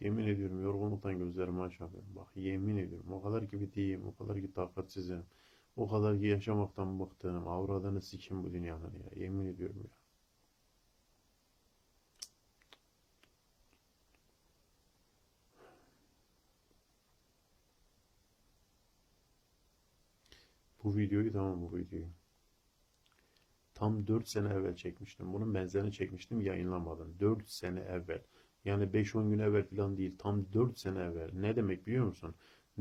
yemin ediyorum yorgunluktan gözlerimi açamıyorum. Bak yemin ediyorum o kadar ki biteyim, o kadar ki takatsizim. O kadar ki yaşamaktan bıktım. Avradını sikim bu dünyanın ya. Yemin ediyorum ya. Bu videoyu tamam bu videoyu. Tam 4 sene evvel çekmiştim. Bunun benzerini çekmiştim yayınlamadım. 4 sene evvel. Yani 5-10 gün evvel falan değil. Tam 4 sene evvel. Ne demek biliyor musun?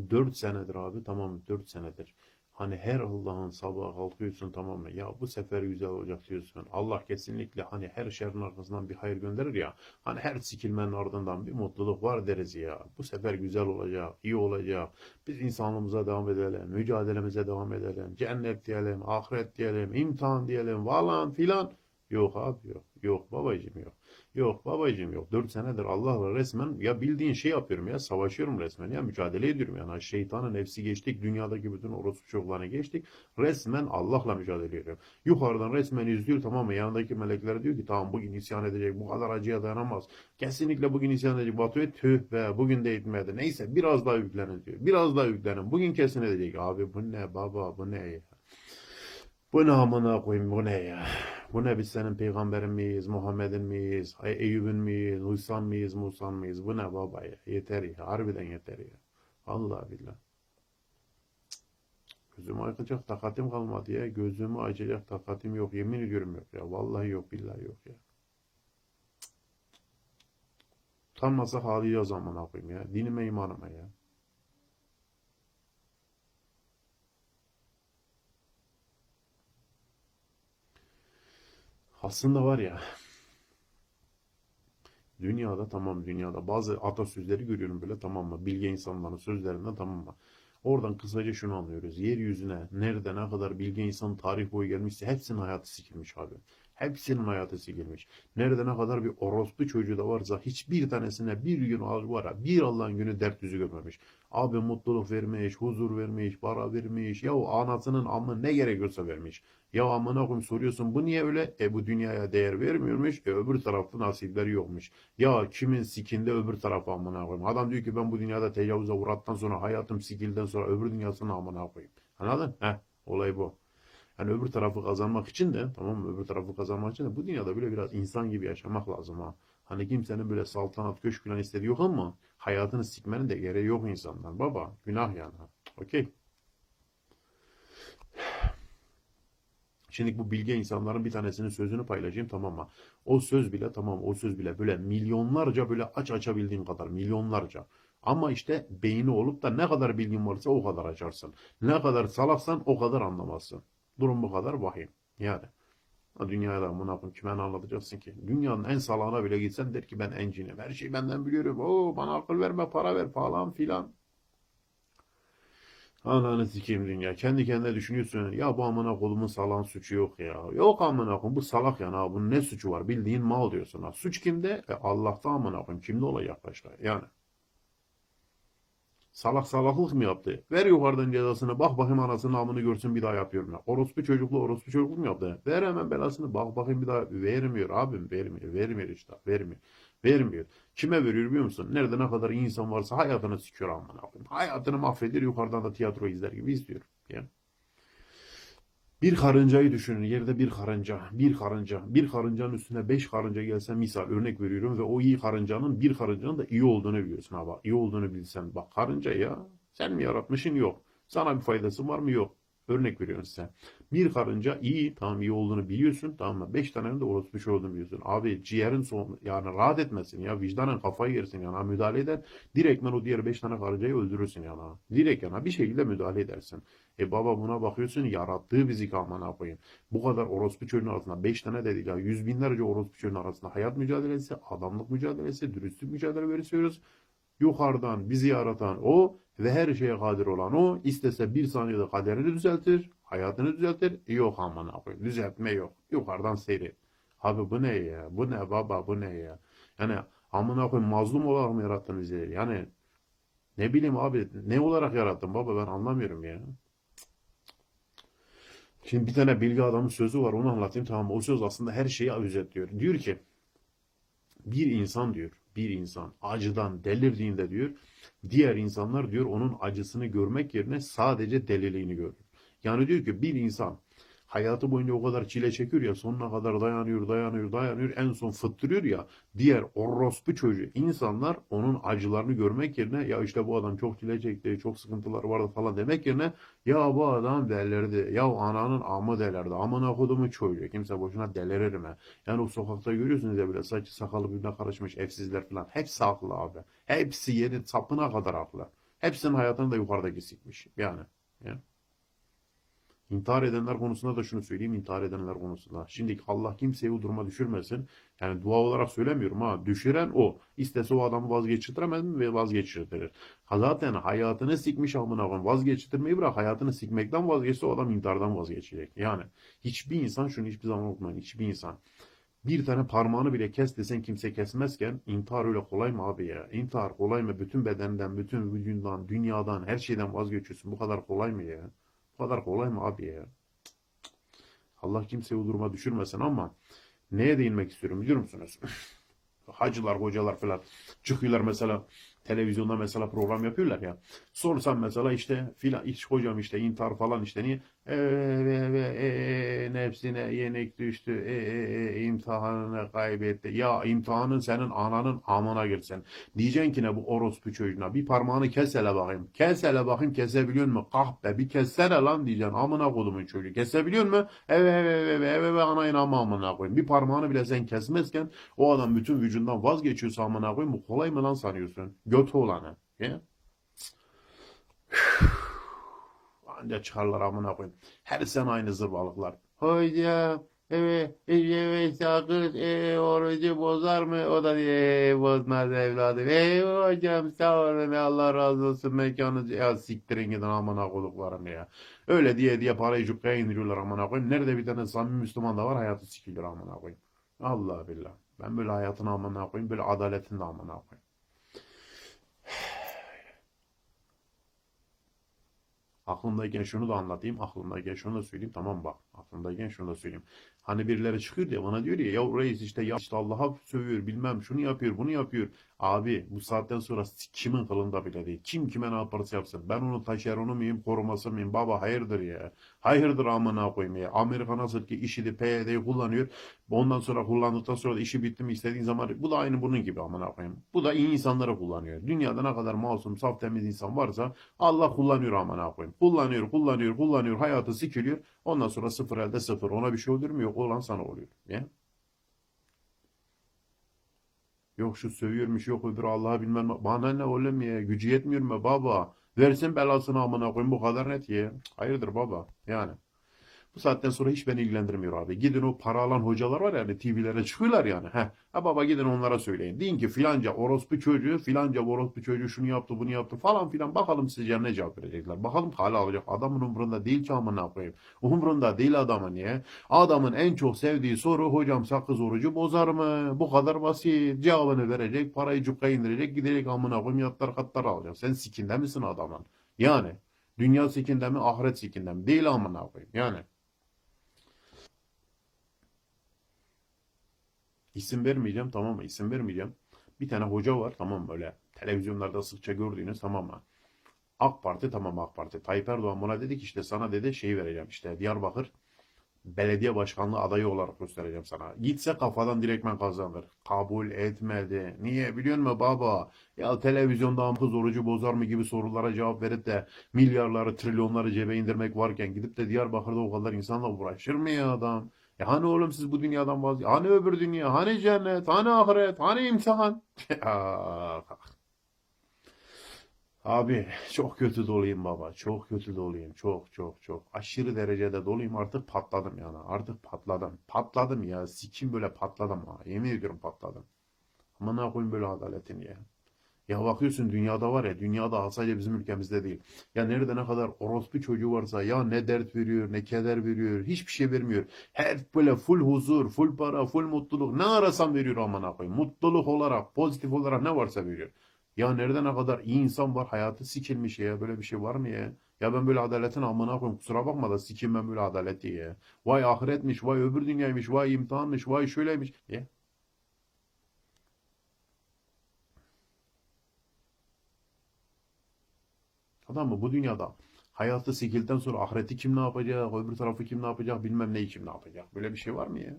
4 senedir abi tamam mı? 4 senedir. Hani her Allah'ın sabahı kalkıyorsun tamam mı? Ya bu sefer güzel olacak diyorsun. Allah kesinlikle hani her şerrin arkasından bir hayır gönderir ya. Hani her sikilmenin ardından bir mutluluk var deriz ya. Bu sefer güzel olacak, iyi olacak. Biz insanlığımıza devam edelim, mücadelemize devam edelim. Cennet diyelim, ahiret diyelim, imtihan diyelim falan filan. Yok abi yok. Yok babacığım yok. Yok babacığım yok. 4 senedir Allah'la resmen ya bildiğin şey yapıyorum ya savaşıyorum resmen ya mücadele ediyorum yani şeytanın nefsi geçtik dünyadaki bütün orospu çocuklarını geçtik resmen Allah'la mücadele ediyorum. Yukarıdan resmen izliyor tamam mı yanındaki melekler diyor ki tamam bugün isyan edecek bu kadar acıya dayanamaz. Kesinlikle bugün isyan edecek Batu'ya tüh be bugün de etmedi. Neyse biraz daha yüklenin diyor. Biraz daha yüklenin. Bugün kesin edecek. Abi bu ne baba bu ne ya? Bu ne amına koyayım bu ne ya? Bu ne biz senin peygamberin miyiz, Muhammed'in miyiz, Ey- Eyüp'ün miyiz, Hüsam mıyız, Musa mıyız? Bu ne baba ya? Yeter ya. Harbiden yeter ya. Allah billah. Gözümü açacak takatim kalmadı ya. Gözümü açacak takatim yok. Yemin ediyorum yok ya. Vallahi yok, billahi yok ya. Utanmasa haliyle o zaman koyayım ya. Dinime imanıma ya. Aslında var ya dünyada tamam dünyada bazı atasözleri görüyorum böyle tamam mı? Bilge insanların sözlerinden tamam mı? Oradan kısaca şunu anlıyoruz. Yeryüzüne nerede ne kadar bilge insan tarih boyu gelmişse hepsinin hayatı sikilmiş abi. Hepsinin hayatı sikilmiş. Nerede ne kadar bir orospu çocuğu da varsa hiçbir tanesine bir gün var bir Allah'ın günü dert yüzü görmemiş. Abi mutluluk vermiş, huzur vermiş, para vermiş. Ya o anasının amı ne gerekiyorsa vermiş. Ya amına koyayım soruyorsun bu niye öyle? E bu dünyaya değer vermiyormuş. E öbür tarafta nasipleri yokmuş. Ya kimin sikinde öbür tarafı amına koyayım. Adam diyor ki ben bu dünyada tecavüze uğrattan sonra hayatım sikilden sonra öbür dünyasını amına koyayım. Anladın? Heh olay bu. Yani öbür tarafı kazanmak için de tamam mı? Öbür tarafı kazanmak için de bu dünyada böyle biraz insan gibi yaşamak lazım ha. Hani kimsenin böyle saltanat köşk falan istediği yok ama hayatını sikmenin de gereği yok insanlar. Baba günah yani. Okey. Şimdi bu bilge insanların bir tanesinin sözünü paylaşayım tamam mı? O söz bile tamam o söz bile böyle milyonlarca böyle aç açabildiğin kadar milyonlarca. Ama işte beyni olup da ne kadar bilgin varsa o kadar açarsın. Ne kadar salaksan o kadar anlamazsın. Durum bu kadar vahim. Yani. Dünyada yapın kime ne anlatacaksın ki? Dünyanın en salağına bile gitsen der ki ben encinim. Her şeyi benden biliyorum. Oo bana akıl verme para ver falan filan. Ananı sikeyim dünya. Kendi kendine düşünüyorsun. Ya bu amına kolumun salan suçu yok ya. Yok amına koyayım bu salak ha. Bunun ne suçu var? Bildiğin mal diyorsun ha. Suç kimde? E Allah'ta amına koyayım. Kimde olacak başka? Yani. Salak salaklık mı yaptı? Ver yukarıdan cezasını. Bak bakayım anasının amını görsün bir daha yapıyorum ya. Orospu çocuklu orospu çocukluk mu yaptı? Ver hemen belasını. Bak bakayım bir daha. Vermiyor abim. Vermiyor. Vermiyor işte. Vermiyor. Vermiyor. Kime veriyor biliyor musun? Nerede ne kadar insan varsa hayatını sikiyor amına koyayım. Hayatını mahvediyor yukarıdan da tiyatro izler gibi izliyor. Yani. Bir karıncayı düşünün. Yerde bir karınca, bir karınca, bir karıncanın üstüne beş karınca gelse misal örnek veriyorum ve o iyi karıncanın bir karıncanın da iyi olduğunu biliyorsun ha bak. iyi olduğunu bilsen bak karınca ya sen mi yaratmışsın yok. Sana bir faydası var mı yok. Örnek veriyorum size. Bir karınca iyi tamam iyi olduğunu biliyorsun tamam mı? Beş tanenin de orospu şey olduğunu biliyorsun. Abi ciğerin son yani rahat etmesin ya vicdanın kafayı yersin yani ha, müdahale eder. Direktmen o diğer beş tane karıncayı öldürürsün yani. Direkt yani ha, bir şekilde müdahale edersin. E baba buna bakıyorsun yarattığı bizi amına koyayım. Bu kadar orospu çocuğun arasında 5 tane dedik ya yüz binlerce orospu çocuğun arasında hayat mücadelesi, adamlık mücadelesi, dürüstlük mücadelesi veriyoruz. Yukarıdan bizi yaratan o ve her şeye kadir olan o istese bir saniyede kaderini düzeltir, hayatını düzeltir. Yok amına koyayım düzeltme yok. Yukarıdan seyret. Abi bu ne ya? Bu ne baba bu ne ya? Yani amına koyayım mazlum olarak mı yarattın bizi? Yani ne bileyim abi ne olarak yarattın baba ben anlamıyorum ya. Şimdi bir tane bilgi adamın sözü var onu anlatayım tamam? O söz aslında her şeyi özetliyor. Diyor ki bir insan diyor bir insan acıdan delirdiğinde diyor diğer insanlar diyor onun acısını görmek yerine sadece deliliğini görür. Yani diyor ki bir insan hayatı boyunca o kadar çile çekiyor ya sonuna kadar dayanıyor dayanıyor dayanıyor en son fıttırıyor ya diğer orospu çocuğu insanlar onun acılarını görmek yerine ya işte bu adam çok çile çekti çok sıkıntılar vardı falan demek yerine ya bu adam delirdi ya ananın amı delirdi amına kodumu çocuğu kimse boşuna delirir mi? Yani o sokakta görüyorsunuz ya böyle saçı sakalı birbirine karışmış evsizler falan hepsi haklı abi hepsi yeri sapına kadar haklı hepsinin hayatını da yukarıdaki sikmiş yani. Ya. İntihar edenler konusunda da şunu söyleyeyim intihar edenler konusunda. Şimdi Allah kimseyi o duruma düşürmesin. Yani dua olarak söylemiyorum ha. Düşüren o. İstese o adamı vazgeçiremez mi ve vazgeçirtirir. Ha zaten hayatını sikmiş amına koyayım. Vazgeçirmeyi bırak hayatını sikmekten vazgeçse o adam intihardan vazgeçecek. Yani hiçbir insan şunu hiçbir zaman unutmayın. Hiçbir insan bir tane parmağını bile kes desen kimse kesmezken intihar öyle kolay mı abi ya? İntihar kolay mı? Bütün bedenden, bütün vücudundan, dünyadan, her şeyden vazgeçiyorsun. Bu kadar kolay mı ya? Bu kadar kolay mı abi ya? Allah kimseyi o duruma düşürmesin ama neye değinmek istiyorum biliyor musunuz? Hacılar, hocalar falan çıkıyorlar mesela televizyonda mesela program yapıyorlar ya. Sorsam mesela işte filan iş hocam işte intihar falan işte niye? E, e, e, nefsine yenik düştü. E, e, e, imtihanını kaybetti. Ya imtihanın senin ananın amına girsin. Diyeceksin ki ne bu orospu çocuğuna bir parmağını kes hele bakayım. Kes hele bakayım kesebiliyor mu? Kahpe bir kessene lan diyeceksin. Amına kodumun çocuğu. Kesebiliyor mu? Evet evet evet evet evet anayın ama amına koyayım. Bir parmağını bile sen kesmezken o adam bütün vücudundan vazgeçiyorsa amına koyayım. Bu kolay mı lan sanıyorsun? Götü olanı. Ya? Anca çıkarlar amına koyayım. Her sene aynı zırvalıklar. Hocam evet evet sakız e, orucu bozar mı? O da diye e, bozmaz evladım. E, hocam sağ olun Allah razı olsun mekanınız. Ya siktirin gidin amına koyduklarım ya. Öyle diye diye parayı cukkaya indiriyorlar amına koyayım. Nerede bir tane samimi Müslüman da var hayatı sikiliyor amına koyayım. Allah billah. Ben böyle hayatını amına koyayım. Böyle adaletini de amına koyayım. Aklımdayken şunu da anlatayım, aklımdayken şunu da söyleyeyim. Tamam bak, aklımdayken şunu da söyleyeyim. Hani birileri çıkıyor diye bana diyor ya, ya reis işte ya işte Allah'a sövüyor, bilmem şunu yapıyor, bunu yapıyor. Abi bu saatten sonra kimin kılında bile değil. Kim kime ne yaparsa yapsın. Ben onun taşeronu muyum, koruması mıyım? Baba hayırdır ya. Hayırdır amına koyayım ya. Amerika nasıl ki işidi PYD'yi kullanıyor. Ondan sonra kullandıktan sonra da işi bitti mi istediğin zaman bu da aynı bunun gibi amına koyayım. Bu da iyi insanları kullanıyor. Dünyada ne kadar masum, saf, temiz insan varsa Allah kullanıyor amına koyayım. Kullanıyor, kullanıyor, kullanıyor. Hayatı sikiliyor. Ondan sonra sıfır elde sıfır. Ona bir şey olur mu? Yok olan sana oluyor. Ya? Yok şu sövüyormuş yok öbürü Allah'a bilmem ne. Bana ne oğlum ya gücü yetmiyor mu baba? Versin belasını amına koyayım bu kadar net ya. Hayırdır baba yani. Bu saatten sonra hiç beni ilgilendirmiyor abi. Gidin o para alan hocalar var yani TV'lere çıkıyorlar yani. Heh. Ha baba gidin onlara söyleyin. Deyin ki filanca orospu çocuğu filanca orospu çocuğu şunu yaptı bunu yaptı falan filan. Bakalım sizce ne cevap verecekler. Bakalım hala alacak. Adamın umurunda değil ki amına koyayım. Umurunda değil adamın ya. Adamın en çok sevdiği soru hocam sakız orucu bozar mı? Bu kadar basit. Cevabını verecek. Parayı cukka indirecek. Gidecek amına koyayım yatlar katlar alacak. Sen sikinde misin adamın? Yani. Dünya sikinde mi ahiret sikinde mi? Değil amına koyayım. Yani. İsim vermeyeceğim tamam mı? İsim vermeyeceğim. Bir tane hoca var tamam mı? Öyle televizyonlarda sıkça gördüğünüz tamam mı? AK Parti tamam AK Parti. Tayyip Erdoğan buna dedi ki işte sana dedi şey vereceğim işte Diyarbakır belediye başkanlığı adayı olarak göstereceğim sana. Gitse kafadan direktmen kazanır. Kabul etmedi. Niye biliyor musun baba? Ya televizyonda kız orucu bozar mı gibi sorulara cevap verip de milyarları trilyonları cebe indirmek varken gidip de Diyarbakır'da o kadar insanla uğraşır mı ya adam? E hani oğlum siz bu dünyadan vazgeç... Hani öbür dünya? Hani cennet? Hani ahiret? Hani imtihan? Abi çok kötü doluyum baba. Çok kötü doluyum. Çok çok çok. Aşırı derecede doluyum. Artık patladım yani. Artık patladım. Patladım ya. Sikim böyle patladım ha. Yemin ediyorum patladım. Ama ne yapayım böyle adaletin ya. Ya bakıyorsun dünyada var ya dünyada sadece bizim ülkemizde değil. Ya nerede ne kadar orospu çocuğu varsa ya ne dert veriyor ne keder veriyor hiçbir şey vermiyor. Hep böyle full huzur, full para, full mutluluk ne arasan veriyor aman koyayım. Mutluluk olarak, pozitif olarak ne varsa veriyor. Ya nerede ne kadar iyi insan var hayatı sikilmiş ya böyle bir şey var mı ya? Ya ben böyle adaletin amına koyayım kusura bakma da sikeyim ben böyle adaleti ya. Vay ahiretmiş, vay öbür dünyaymış, vay imtihanmış, vay şöyleymiş. Ya Adam mı bu dünyada hayatı sikildikten sonra ahireti kim ne yapacak, öbür tarafı kim ne yapacak, bilmem neyi kim ne yapacak. Böyle bir şey var mı ya?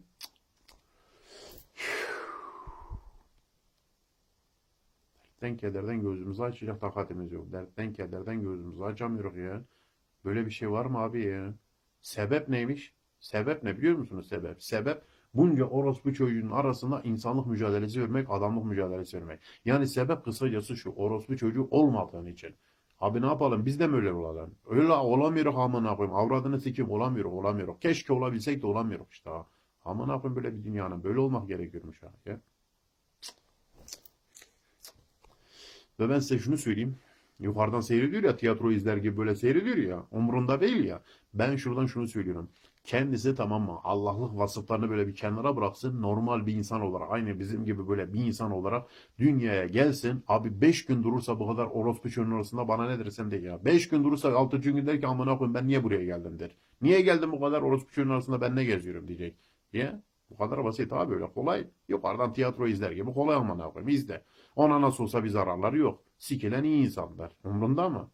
Dertten kederden gözümüzü açacak takatimiz yok. Dertten kederden gözümüzü açamıyoruz ya. Böyle bir şey var mı abi ya? Sebep neymiş? Sebep ne biliyor musunuz sebep? Sebep bunca orospu çocuğunun arasında insanlık mücadelesi vermek, adamlık mücadelesi vermek. Yani sebep kısacası şu orospu çocuğu olmadığın için. Abi ne yapalım biz de mi öyle olalım? Öyle olamıyoruz amına koyayım. Avradını sikim olamıyoruz olamıyoruz. Keşke olabilsek de olamıyoruz işte ha. Amına koyayım böyle bir dünyanın böyle olmak gerekiyormuş ha. Ya. Ve ben size şunu söyleyeyim. Yukarıdan seyrediyor ya tiyatro izler gibi böyle seyrediyor ya. Umurunda değil ya. Ben şuradan şunu söylüyorum. Kendisi tamam mı? Allah'lık vasıflarını böyle bir kenara bıraksın. Normal bir insan olarak aynı bizim gibi böyle bir insan olarak dünyaya gelsin. Abi 5 gün durursa bu kadar orospu çocuğun arasında bana ne dersen de ya. 5 gün durursa 6. gün der ki amına koyayım ben niye buraya geldim der. Niye geldim bu kadar orospu çocuğun arasında ben ne geziyorum diyecek. Ya bu kadar basit abi öyle kolay. Yukarıdan tiyatro izler gibi kolay amına koyayım izle. Ona nasıl olsa bir zararları yok. Sikilen iyi insanlar. Umrunda mı?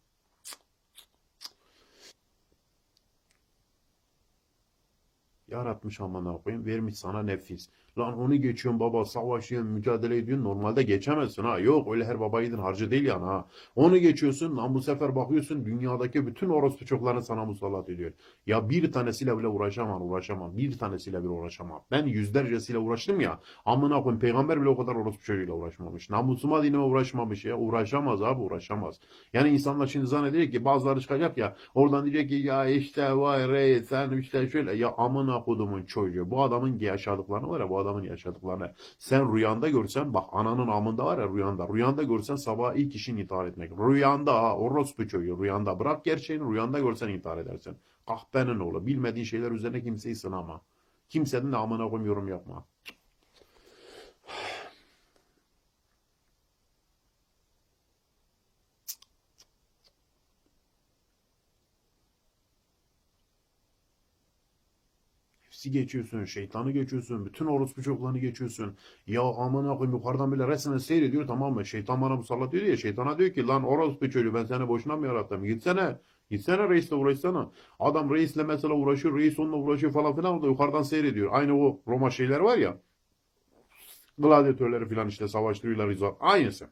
Yaratmış amına koyayım. Vermiş sana nefis. Lan onu geçiyorsun baba savaşıyorsun mücadele ediyorsun. Normalde geçemezsin ha. Yok öyle her baba yiğidin harcı değil yani ha. Onu geçiyorsun lan bu sefer bakıyorsun dünyadaki bütün orospu çocuklarını sana musallat ediyor. Ya bir tanesiyle bile uğraşamam uğraşamam. Bir tanesiyle bile uğraşamam. Ben yüzlercesiyle uğraştım ya. Amına koyayım peygamber bile o kadar orospu çocuğuyla uğraşmamış. Namusuma dinime uğraşmamış ya. Uğraşamaz abi uğraşamaz. Yani insanlar şimdi zannediyor ki bazıları çıkacak ya. Oradan diyecek ki ya işte vay reis sen işte şöyle. Ya amına kodumun çocuğu. Bu adamın yaşadıklarını var ya bu adamın yaşadıklarını. Sen rüyanda görsen bak ananın amında var ya rüyanda. Rüyanda görsen sabah ilk işin intihar etmek. Rüyanda ha orospu çocuğu rüyanda. Bırak gerçeğini rüyanda görsen intihar edersin. Kahpenin oğlu. Bilmediğin şeyler üzerine kimseyi sınama. Kimsenin de amına koyayım yorum yapma. Nefsi geçiyorsun, şeytanı geçiyorsun, bütün orospu çocuklarını geçiyorsun. Ya aman koyayım yukarıdan bile resmen seyrediyor tamam mı? Şeytan bana musallat diyor ya, şeytana diyor ki lan orospu çocuğu ben seni boşuna mı yarattım? Gitsene, gitsene reisle uğraşsana. Adam reisle mesela uğraşıyor, reis onunla uğraşıyor falan filan da yukarıdan seyrediyor. Aynı o Roma şeyler var ya, gladyatörleri filan işte savaştırıyorlar. Aynısı.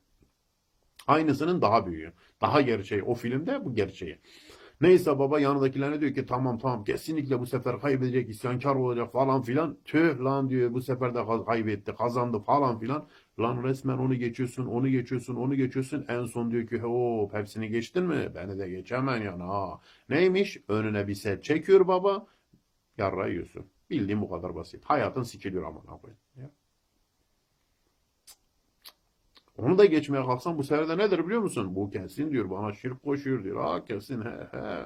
Aynısının daha büyüğü. Daha gerçeği. O filmde bu gerçeği. Neyse baba yanındakilerine diyor ki tamam tamam kesinlikle bu sefer kaybedecek, isyankar olacak falan filan. Tüh lan diyor bu sefer de kaybetti, kazandı falan filan. Lan resmen onu geçiyorsun, onu geçiyorsun, onu geçiyorsun. En son diyor ki hop hepsini geçtin mi? Beni de geçemen yani ha. Neymiş? Önüne bir set çekiyor baba. Yarra yiyorsun. Bildiğim bu kadar basit. Hayatın sikiliyor amına koyayım. Onu da geçmeye kalksan bu sefer de nedir biliyor musun? Bu kesin diyor bana şirk koşuyor diyor. Ha kesin he he.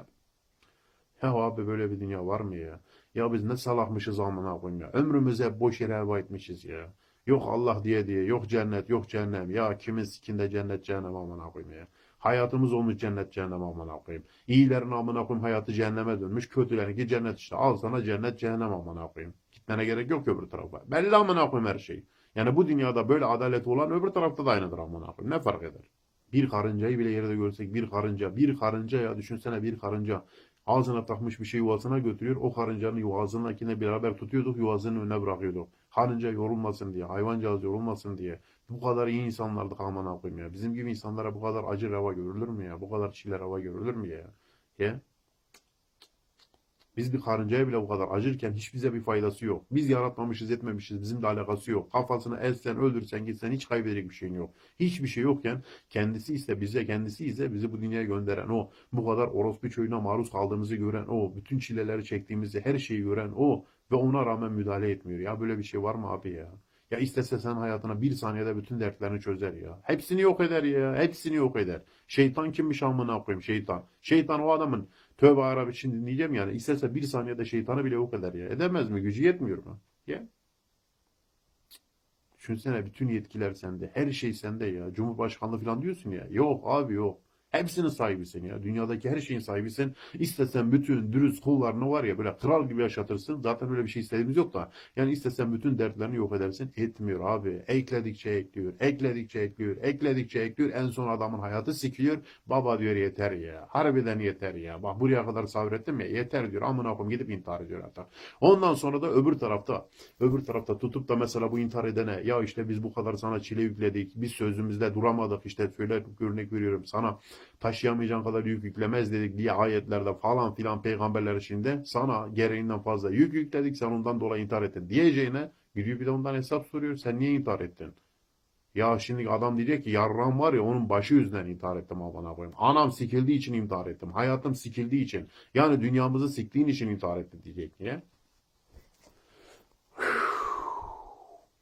Ya abi böyle bir dünya var mı ya? Ya biz ne salakmışız amına koyayım ya. Ömrümüzü hep boş yere heba etmişiz ya. Yok Allah diye diye, yok cennet, yok cehennem. Ya kimin sikinde cennet cehennem amına koyayım ya. Hayatımız olmuş cennet cehennem amına koyayım. İyilerin amına koyayım hayatı cehenneme dönmüş. Kötülerinki cennet işte. Al sana cennet cehennem amına koyayım. Gitmene gerek yok öbür tarafa. Belli amına koyayım her şey. Yani bu dünyada böyle adalet olan öbür tarafta da aynıdır amına koyayım. Ne fark eder? Bir karıncayı bile yerde görsek bir karınca, bir karınca ya düşünsene bir karınca ağzına takmış bir şey yuvasına götürüyor. O karıncanın yuvasındakine beraber tutuyorduk, yuvasının önüne bırakıyorduk. Karınca yorulmasın diye, hayvancağız yorulmasın diye. Bu kadar iyi insanlardık amına koyayım ya. Bizim gibi insanlara bu kadar acı reva görülür mü ya? Bu kadar çile reva görülür mü ya? Ya? Biz bir karıncaya bile bu kadar acırken hiç bize bir faydası yok. Biz yaratmamışız etmemişiz. Bizimle alakası yok. Kafasını elsen öldürsen gitsen hiç kaybedecek bir şeyin yok. Hiçbir şey yokken kendisi ise bize kendisi ise bizi bu dünyaya gönderen o. Bu kadar orospu çocuğuna maruz kaldığımızı gören o. Bütün çileleri çektiğimizi her şeyi gören o. Ve ona rağmen müdahale etmiyor. Ya böyle bir şey var mı abi ya? Ya istese sen hayatına bir saniyede bütün dertlerini çözer ya. Hepsini yok eder ya. Hepsini yok eder. Şeytan kimmiş amına koyayım şeytan. Şeytan o adamın tövbe arabi için dinleyeceğim yani. İstese bir saniyede şeytanı bile yok eder ya. Edemez mi? Gücü yetmiyor mu? Ya. Düşünsene bütün yetkiler sende. Her şey sende ya. Cumhurbaşkanlığı falan diyorsun ya. Yok abi yok. Hepsinin sahibisin ya. Dünyadaki her şeyin sahibisin. İstesen bütün dürüst kullarını var ya böyle kral gibi yaşatırsın. Zaten öyle bir şey istediğimiz yok da. Yani istesen bütün dertlerini yok edersin. Etmiyor abi. Ekledikçe ekliyor. Ekledikçe ekliyor. Ekledikçe ekliyor. En son adamın hayatı sikiliyor. Baba diyor yeter ya. Harbiden yeter ya. Bak buraya kadar sabrettim ya. Yeter diyor. Amına koyayım gidip intihar ediyor hatta. Ondan sonra da öbür tarafta öbür tarafta tutup da mesela bu intihar edene ya işte biz bu kadar sana çile yükledik. Biz sözümüzde duramadık. işte şöyle örnek veriyorum sana taşıyamayacağın kadar yük yüklemez dedik diye ayetlerde falan filan peygamberler içinde sana gereğinden fazla yük yükledik sen ondan dolayı intihar ettin diyeceğine gidiyor bir de ondan hesap soruyor sen niye intihar ettin? Ya şimdi adam diyecek ki yarram var ya onun başı yüzünden intihar ettim amına koyayım. Anam sikildiği için intihar ettim. Hayatım sikildiği için. Yani dünyamızı siktiğin için intihar ettim diyecek niye?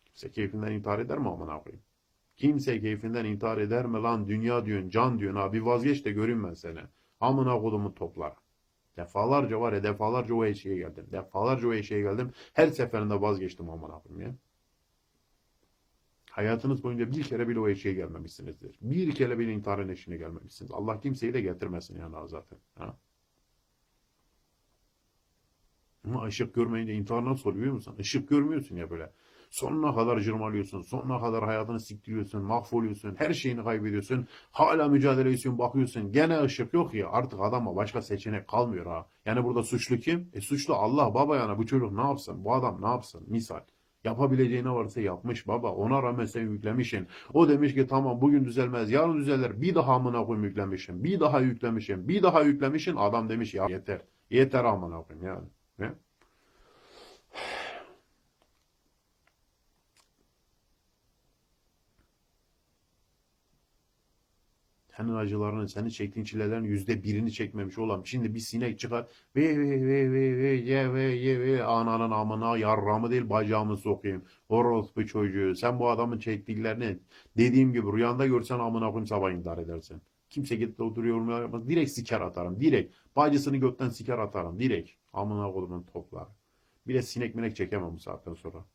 Kimse keyfinden intihar eder mi amına koyayım? Kimse keyfinden intihar eder mi lan? Dünya diyorsun, can diyorsun ha. Bir vazgeç de göreyim ben seni. Amına kodumu toplar. Defalarca var ya defalarca o eşeğe geldim. Defalarca o eşeğe geldim. Her seferinde vazgeçtim amına koyayım ya. Hayatınız boyunca bir kere bile o eşeğe gelmemişsinizdir. Bir kere bile intiharın eşiğine gelmemişsiniz. Allah kimseyi de getirmesin yani zaten. Ha? Ama ışık görmeyince intihar nasıl oluyor biliyor musun? Işık görmüyorsun ya böyle. Sonuna kadar cırmalıyorsun. Sonuna kadar hayatını siktiriyorsun. Mahvoluyorsun. Her şeyini kaybediyorsun. Hala mücadele ediyorsun. Bakıyorsun. Gene ışık yok ya. Artık adama başka seçenek kalmıyor ha. Yani burada suçlu kim? E suçlu Allah baba yani. Bu çocuk ne yapsın? Bu adam ne yapsın? Misal. Yapabileceği ne varsa yapmış baba. Ona rağmen sen yüklemişsin. O demiş ki tamam bugün düzelmez. Yarın düzelir. Bir daha amına koyayım yüklemişim. Bir daha yüklemişim. Bir daha yüklemişsin. Adam demiş ya yeter. Yeter amına koyayım yani. Ne? Senin acılarını, senin çektiğin çilelerin yüzde birini çekmemiş olan. Şimdi bir sinek çıkar. Ve ve ve ve ve ye ve ye ve ananın amına yarramı değil bacağımı sokayım. Orospu çocuğu. Sen bu adamın çektiklerini dediğim gibi rüyanda görsen amına koyayım sabah intihar edersin. Kimse gidip de oturuyor yapmaz. Direkt siker atarım. Direkt. Bacısını gökten siker atarım. Direkt. Amına kodumun toplar. Bir de sinek minek çekemem bu saatten sonra.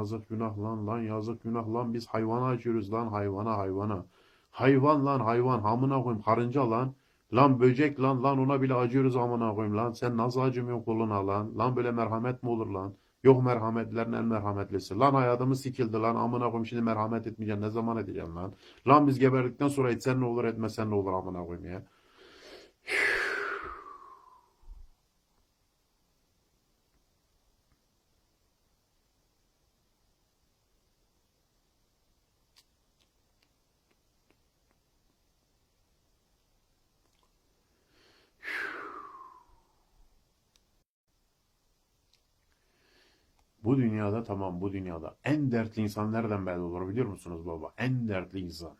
Yazık günah lan lan yazık günah lan biz hayvana açıyoruz lan hayvana hayvana. Hayvan lan hayvan amına koyayım karınca lan. Lan böcek lan lan ona bile acıyoruz amına koyayım lan. Sen nasıl acımıyorsun kuluna lan? Lan böyle merhamet mi olur lan? Yok merhametlerin en merhametlisi. Lan hayatımız sikildi lan amına koyayım şimdi merhamet etmeyeceksin. Ne zaman edeceksin lan? Lan biz geberdikten sonra etsen ne olur etmesen ne olur amına koyayım ya. Bu dünyada tamam bu dünyada en dertli insan nereden belli olur biliyor musunuz baba? En dertli insan.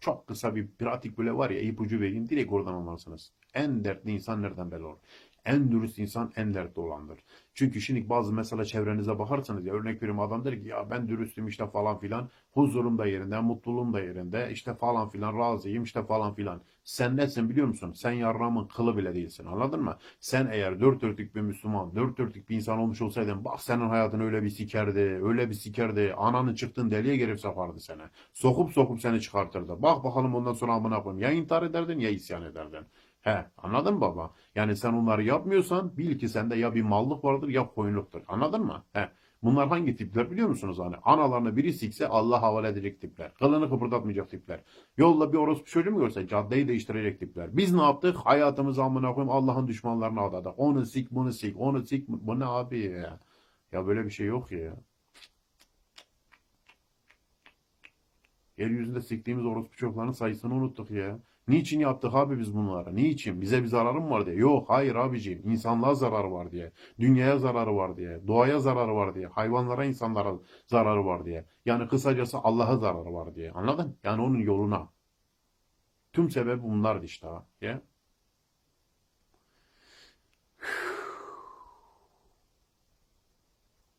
Çok kısa bir pratik böyle var ya ipucu vereyim direkt oradan anlarsınız. En dertli insan nereden belli olur? En dürüst insan en dertli olandır. Çünkü şimdi bazı mesela çevrenize bakarsanız ya örnek veriyorum adam der ki ya ben dürüstüm işte falan filan huzurum da yerinde mutluluğum da yerinde işte falan filan razıyım işte falan filan. Sen nesin biliyor musun? Sen yarramın kılı bile değilsin anladın mı? Sen eğer dört dörtlük bir Müslüman dört dörtlük bir insan olmuş olsaydın bak senin hayatın öyle bir sikerdi öyle bir sikerdi ananın çıktığın deliğe girip sokardı seni. Sokup sokup seni çıkartırdı. Bak bakalım ondan sonra amına koyayım ya intihar ederdin ya isyan ederdin. He, anladın mı baba? Yani sen onları yapmıyorsan bil ki sende ya bir mallık vardır ya koyunluktur. Anladın mı? He. Bunlar hangi tipler biliyor musunuz hani? Analarını biri sikse Allah havale edecek tipler. Kılını kıpırdatmayacak tipler. Yolda bir orospu çocuğu mu görse caddeyi değiştirecek tipler. Biz ne yaptık? Hayatımızı amına koyayım Allah'ın düşmanlarına adadık. Onu sik bunu sik onu sik bu ne abi ya? Ya böyle bir şey yok ya. Yeryüzünde siktiğimiz orospu çocuklarının sayısını unuttuk ya. Niçin yaptık abi biz bunları? Niçin? Bize bir zararı mı var diye. Yok hayır abiciğim. İnsanlığa zararı var diye. Dünyaya zararı var diye. Doğaya zararı var diye. Hayvanlara insanlara zararı var diye. Yani kısacası Allah'a zararı var diye. Anladın? Yani onun yoluna. Tüm sebep bunlardı işte ha. Ya.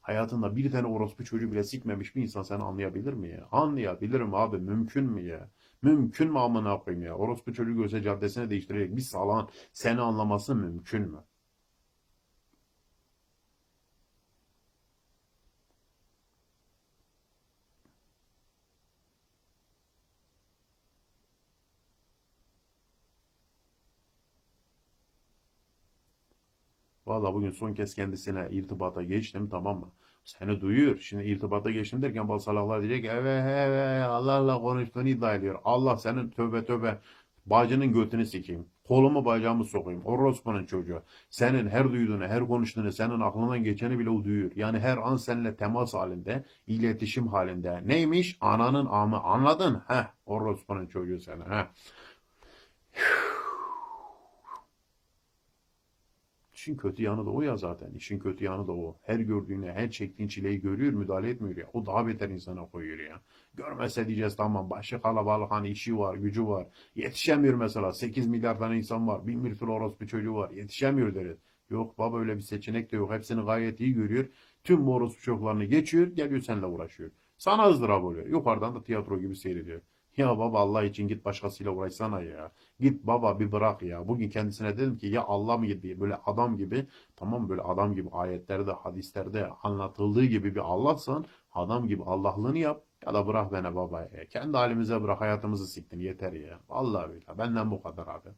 Hayatında bir tane orospu çocuğu bile sikmemiş bir insan seni anlayabilir mi ya? Anlayabilirim abi. Mümkün mü ya? Mümkün mü amına koyayım ya? Orospu çocuğu görse caddesine değiştirecek bir salan seni anlaması mümkün mü? Valla bugün son kez kendisine irtibata geçtim tamam mı? Seni duyuyor. Şimdi irtibata geçtim derken bal salaklar diyecek evet evet Allah'la konuştuğunu iddia ediyor. Allah senin tövbe tövbe bacının götünü sikeyim. Kolumu bacağımı sokayım. Orospu'nun çocuğu. Senin her duyduğunu, her konuştuğunu, senin aklından geçeni bile o duyuyor. Yani her an seninle temas halinde, iletişim halinde. Neymiş? Ananın amı. Anladın? Heh. Orospu'nun çocuğu seni. Heh. İşin kötü yanı da o ya zaten. İşin kötü yanı da o. Her gördüğünü, her çektiğin çileyi görüyor, müdahale etmiyor ya. O daha beter insana koyuyor ya. Görmese diyeceğiz tamam başı kalabalık hani işi var, gücü var. Yetişemiyor mesela. 8 milyar tane insan var. Bin bir sürü orospu çocuğu var. Yetişemiyor deriz. Yok baba öyle bir seçenek de yok. Hepsini gayet iyi görüyor. Tüm bu orospu çocuklarını geçiyor. Geliyor seninle uğraşıyor. Sana ızdırap oluyor. Yukarıdan da tiyatro gibi seyrediyor. Ya baba Allah için git başkasıyla uğraşsana ya. Git baba bir bırak ya. Bugün kendisine dedim ki ya Allah mı diye böyle adam gibi tamam böyle adam gibi ayetlerde hadislerde anlatıldığı gibi bir Allah'san adam gibi Allah'lığını yap ya da bırak beni baba ya. Kendi halimize bırak hayatımızı siktin yeter ya. Vallahi billahi benden bu kadar abi.